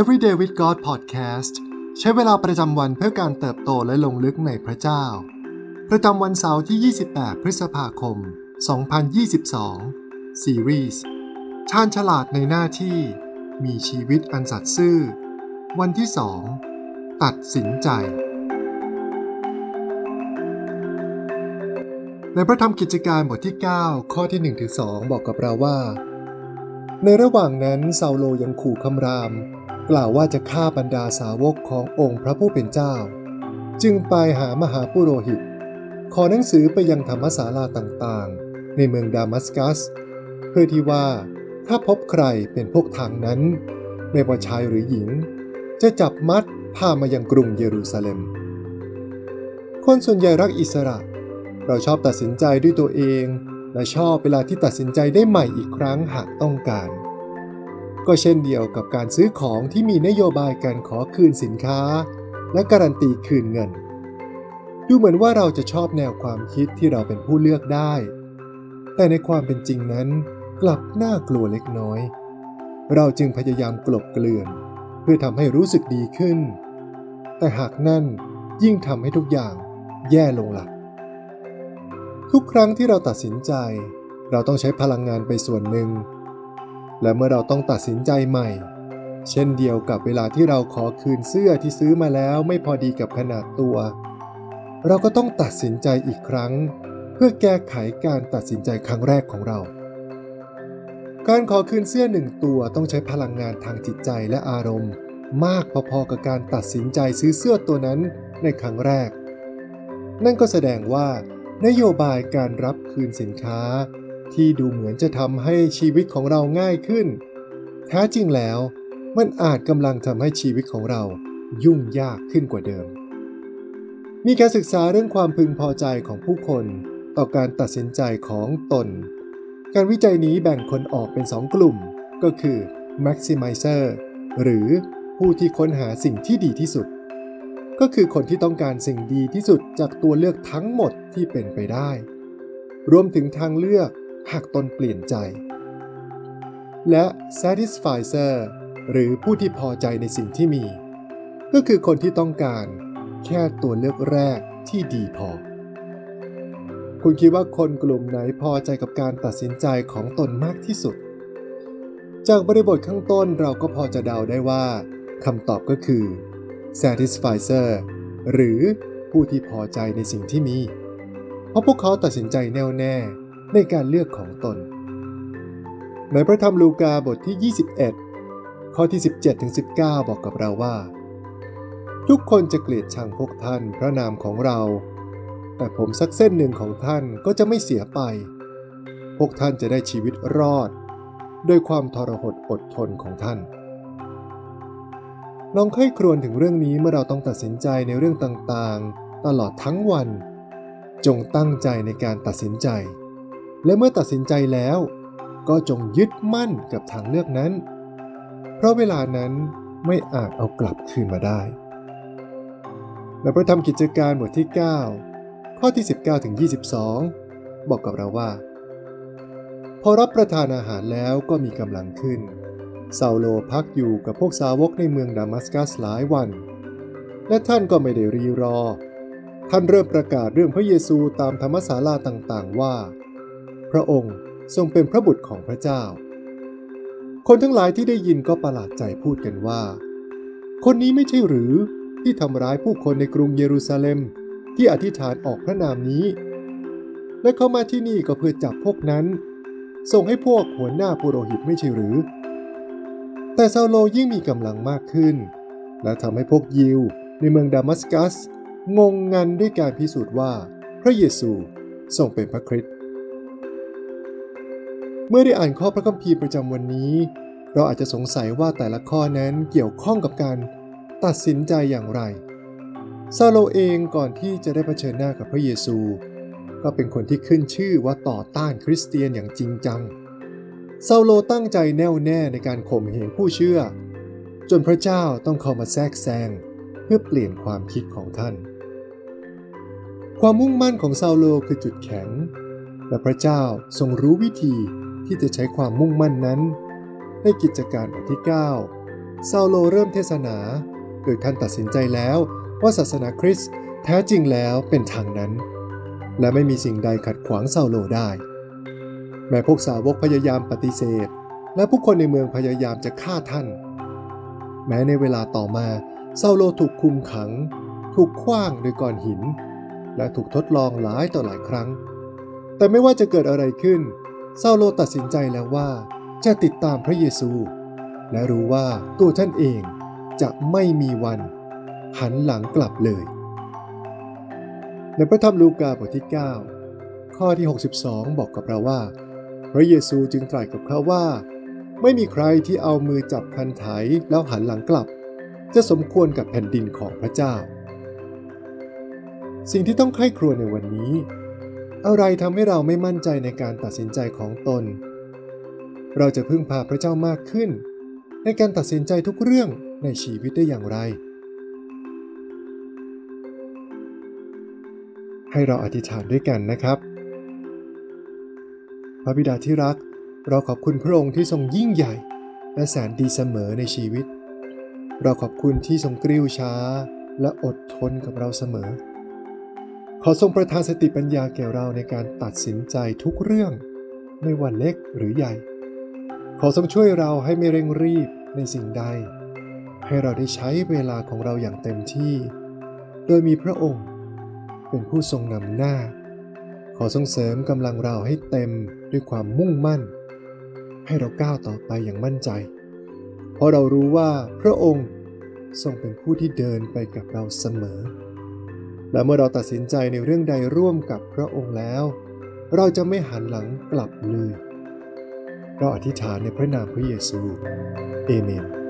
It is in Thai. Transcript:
Everyday with God Podcast ใช้เวลาประจำวันเพื่อการเติบโตและลงลึกในพระเจ้า ประจำวันเสาร์ที่ 28 พฤษภาคม 2022 ซีรีส์ชาญฉลาดในหน้าที่ มีชีวิตอันสัตย์ซื่อ วันที่2ตัดสินใจ ในพระธรรมกิจการบทที่ 9 ข้อที่ 1-2 บอกกับเราว่า ในระหว่างนั้นซาโลยังขู่คำราม กล่าวว่าจะฆ่าบรรดาสาวกขององค์พระผู้เป็นเจ้า จึงไปหามหาปุโรหิต ขอหนังสือไปยังธรรมศาลาต่างๆ ในเมืองดามัสกัส เพื่อที่ว่าถ้าพบใครเป็นพวกทางนั้น ไม่ว่าชายหรือหญิง จะจับมัดพามายังกรุงเยรูซาเล็ม คนส่วนใหญ่รักอิสระ เราชอบตัดสินใจด้วยตัวเอง และชอบเวลาที่ตัดสินใจได้ใหม่อีกครั้งหากต้องการ ก็เช่นเดียวกับการซื้อของที่มีนโยบายการขอคืนสินค้า และการันตีคืนเงิน ดูเหมือนว่าเราจะชอบแนวความคิดที่เราเป็นผู้เลือกได้ แต่ในความเป็นจริงนั้น กลับน่ากลัวเล็กน้อย เราจึงพยายามกลบเกลื่อน เพื่อทำให้รู้สึกดีขึ้น แต่หากนั่นยิ่งทำให้ทุกอย่างแย่ลงหลักทุกครั้งที่เราตัดสินใจ เราต้องใช้พลังงานไปส่วนหนึ่ง และเมื่อเราต้องตัดสินใจใหม่ เช่นเดียวกับเวลาที่เราขอคืนเสื้อที่ซื้อมาแล้วไม่พอดีกับขนาดตัว เราก็ต้องตัดสินใจอีกครั้ง เพื่อแก้ไขการตัดสินใจครั้งแรกของเรา การขอคืนเสื้อหนึ่งตัวต้องใช้พลังงานทางจิตใจและอารมณ์ มากพอๆกับการตัดสินใจซื้อเสื้อตัวนั้นในครั้งแรก นั่นก็แสดงว่านโยบายการรับคืนสินค้า ที่ดูเหมือนจะทำให้ชีวิตของเราง่ายขึ้นแท้จริงแล้วมันอาจกำลังทำให้ชีวิตของเรายุ่งยากขึ้นกว่าเดิม มีการศึกษาเรื่องความพึงพอใจของผู้คนต่อการตัดสินใจของตน การวิจัยนี้แบ่งคนออกเป็นสองกลุ่ม ก็คือ maximizer หรือผู้ที่ค้นหาสิ่งที่ดีที่สุด ก็คือคนที่ต้องการสิ่งดีที่สุดจากตัวเลือกทั้งหมดที่เป็นไปได้ รวมถึงทางเลือก หากตนเปลี่ยนใจ และ satisfier หรือผู้ที่พอใจในสิ่งที่มี ก็คือคนที่ต้องการแค่ตัวเลือกแรกที่ดีพอ คุณคิดว่าคนกลุ่มไหนพอใจกับการตัดสินใจของตนมากที่สุด จากบริบทข้างต้นเราก็พอจะเดาได้ว่าคำตอบก็คือ satisfier หรือผู้ที่พอใจในสิ่งที่มี เพราะพวกเขาตัดสินใจแน่วแน่ ในการเลือกของตน ในพระธรรมลูกาบทที่ 21 ข้อที่ 17-19 บอกกับเราว่า ทุกคนจะเกลียดชังพวกท่านพระนามของเรา แต่ผมสักเส้นหนึ่งของท่านก็จะไม่เสียไป พวกท่านจะได้ชีวิตรอดด้วยความทรหดอดทนของท่าน ลองค่อยครวญถึงเรื่องนี้เมื่อเราต้องตัดสินใจในเรื่องต่างๆ ตลอดทั้งวัน จงตั้งใจในการตัดสินใจ และเมื่อตัดสินใจแล้ว ก็จงยึดมั่นกับทางเลือกนั้น เพราะเวลานั้นไม่อาจเอากลับคืนมาได้ และพระธรรมกิจการบทที่ 9 ข้อที่ 19ถึง22 บอกกับเราว่า พอรับประทานอาหารแล้วก็มีกำลังขึ้นซาโลพักอยู่กับพวกสาวกในเมืองดามัสกัสหลายวัน และท่านก็ไม่ได้รีรอ ท่านเริ่มประกาศเรื่องพระเยซูตามธรรมศาลาต่างๆว่า พระองค์ทรงเป็นพระบุตรของพระเจ้า คนทั้งหลายที่ได้ยินก็ประหลาดใจพูดกันว่า คนนี้ไม่ใช่หรือที่ทำร้ายผู้คนในกรุงเยรูซาเล็มที่อธิษฐานออกพระนามนี้ และเข้ามาที่นี่ก็เพื่อจับพวกนั้น ส่งให้พวกหัวหน้าปุโรหิตไม่ใช่หรือ แต่ซาโลยิ่งมีกำลังมากขึ้น และทำให้พวกยิวในเมืองดามัสกัส งงงันด้วยการพิสูจน์ว่าพระเยซูทรงเป็นพระคริสต์ เมื่อได้อ่านข้อพระคัมภีร์ประจำวันนี้ เราอาจจะสงสัยว่าแต่ละข้อนั้นเกี่ยวข้องกับการตัดสินใจอย่างไร ซาโลเองก่อนที่จะได้เผชิญหน้ากับพระเยซู ก็เป็นคนที่ขึ้นชื่อว่าต่อต้านคริสเตียนอย่างจริงจัง ซาโลตั้งใจแน่วแน่ในการข่มเหงผู้เชื่อ จนพระเจ้าต้องเข้ามาแทรกแซงเพื่อเปลี่ยนความคิดของท่าน ความมุ่งมั่นของซาโลคือจุดแข็ง และพระเจ้าทรงรู้วิธี ที่จะใช้ความมุ่งมั่นนั้น ในกิจการบทที่9ซาโลเริ่มเทศนา โดยท่านตัดสินใจแล้วว่าศาสนาคริสต์แท้จริงแล้วเป็นทางนั้น และไม่มีสิ่งใดขัดขวางซาโลได้ แม้พวกสาวกพยายามปฏิเสธ และผู้คนในเมืองพยายามจะฆ่าท่าน แม้ในเวลาต่อมาซาโลถูกคุมขัง ถูกขว้างด้วยก้อนหิน และถูกทดลองหลายต่อหลายครั้ง แต่ไม่ว่าจะเกิดอะไรขึ้น ซาโลตัดสินใจแล้วว่าจะติดตามพระเยซู และรู้ว่าตัวท่านเองจะไม่มีวันหันหลังกลับเลย ในพระธรรมลูกาบทที่ 9 ข้อที่ 62 บอกกับเราว่า พระเยซูจึงตรัสกับเขาว่า ไม่มีใครที่เอามือจับคันไถแล้วหันหลังกลับ จะสมควรกับแผ่นดินของพระเจ้า สิ่งที่ต้องไข้ครวญในวันนี้ อะไรทำให้เราไม่มั่นใจในการตัดสินใจของตน เราจะพึ่งพาพระเจ้ามากขึ้น ในการตัดสินใจทุกเรื่องในชีวิตได้อย่างไร ให้เราอธิษฐานด้วยกันนะครับ พระบิดาที่รัก เราขอบคุณพระองค์ที่ทรงยิ่งใหญ่ และแสนดีเสมอในชีวิต เราขอบคุณที่ทรงกริ้วช้า และอดทนกับเราเสมอ ขอทรงประทานสติปัญญาแก่เราในการตัดสินใจทุกเรื่อง ไม่ว่าเล็กหรือใหญ่ ขอทรงช่วยเราให้ไม่เร่งรีบในสิ่งใด ให้เราได้ใช้เวลาของเราอย่างเต็มที่ โดยมีพระองค์ เป็นผู้ทรงนำหน้า ขอทรงเสริมกำลังเราให้เต็มด้วยความมุ่งมั่น ให้เราก้าวต่อไปอย่างมั่นใจ เพราะเรารู้ว่าพระองค์ทรงเป็นผู้ที่เดินไปกับเราเสมอ และเมื่อเราตัดสินใจในเรื่องใดร่วมกับพระองค์แล้ว เราจะไม่หันหลังกลับเลย เราอธิษฐานในพระนามพระเยซู เอเมน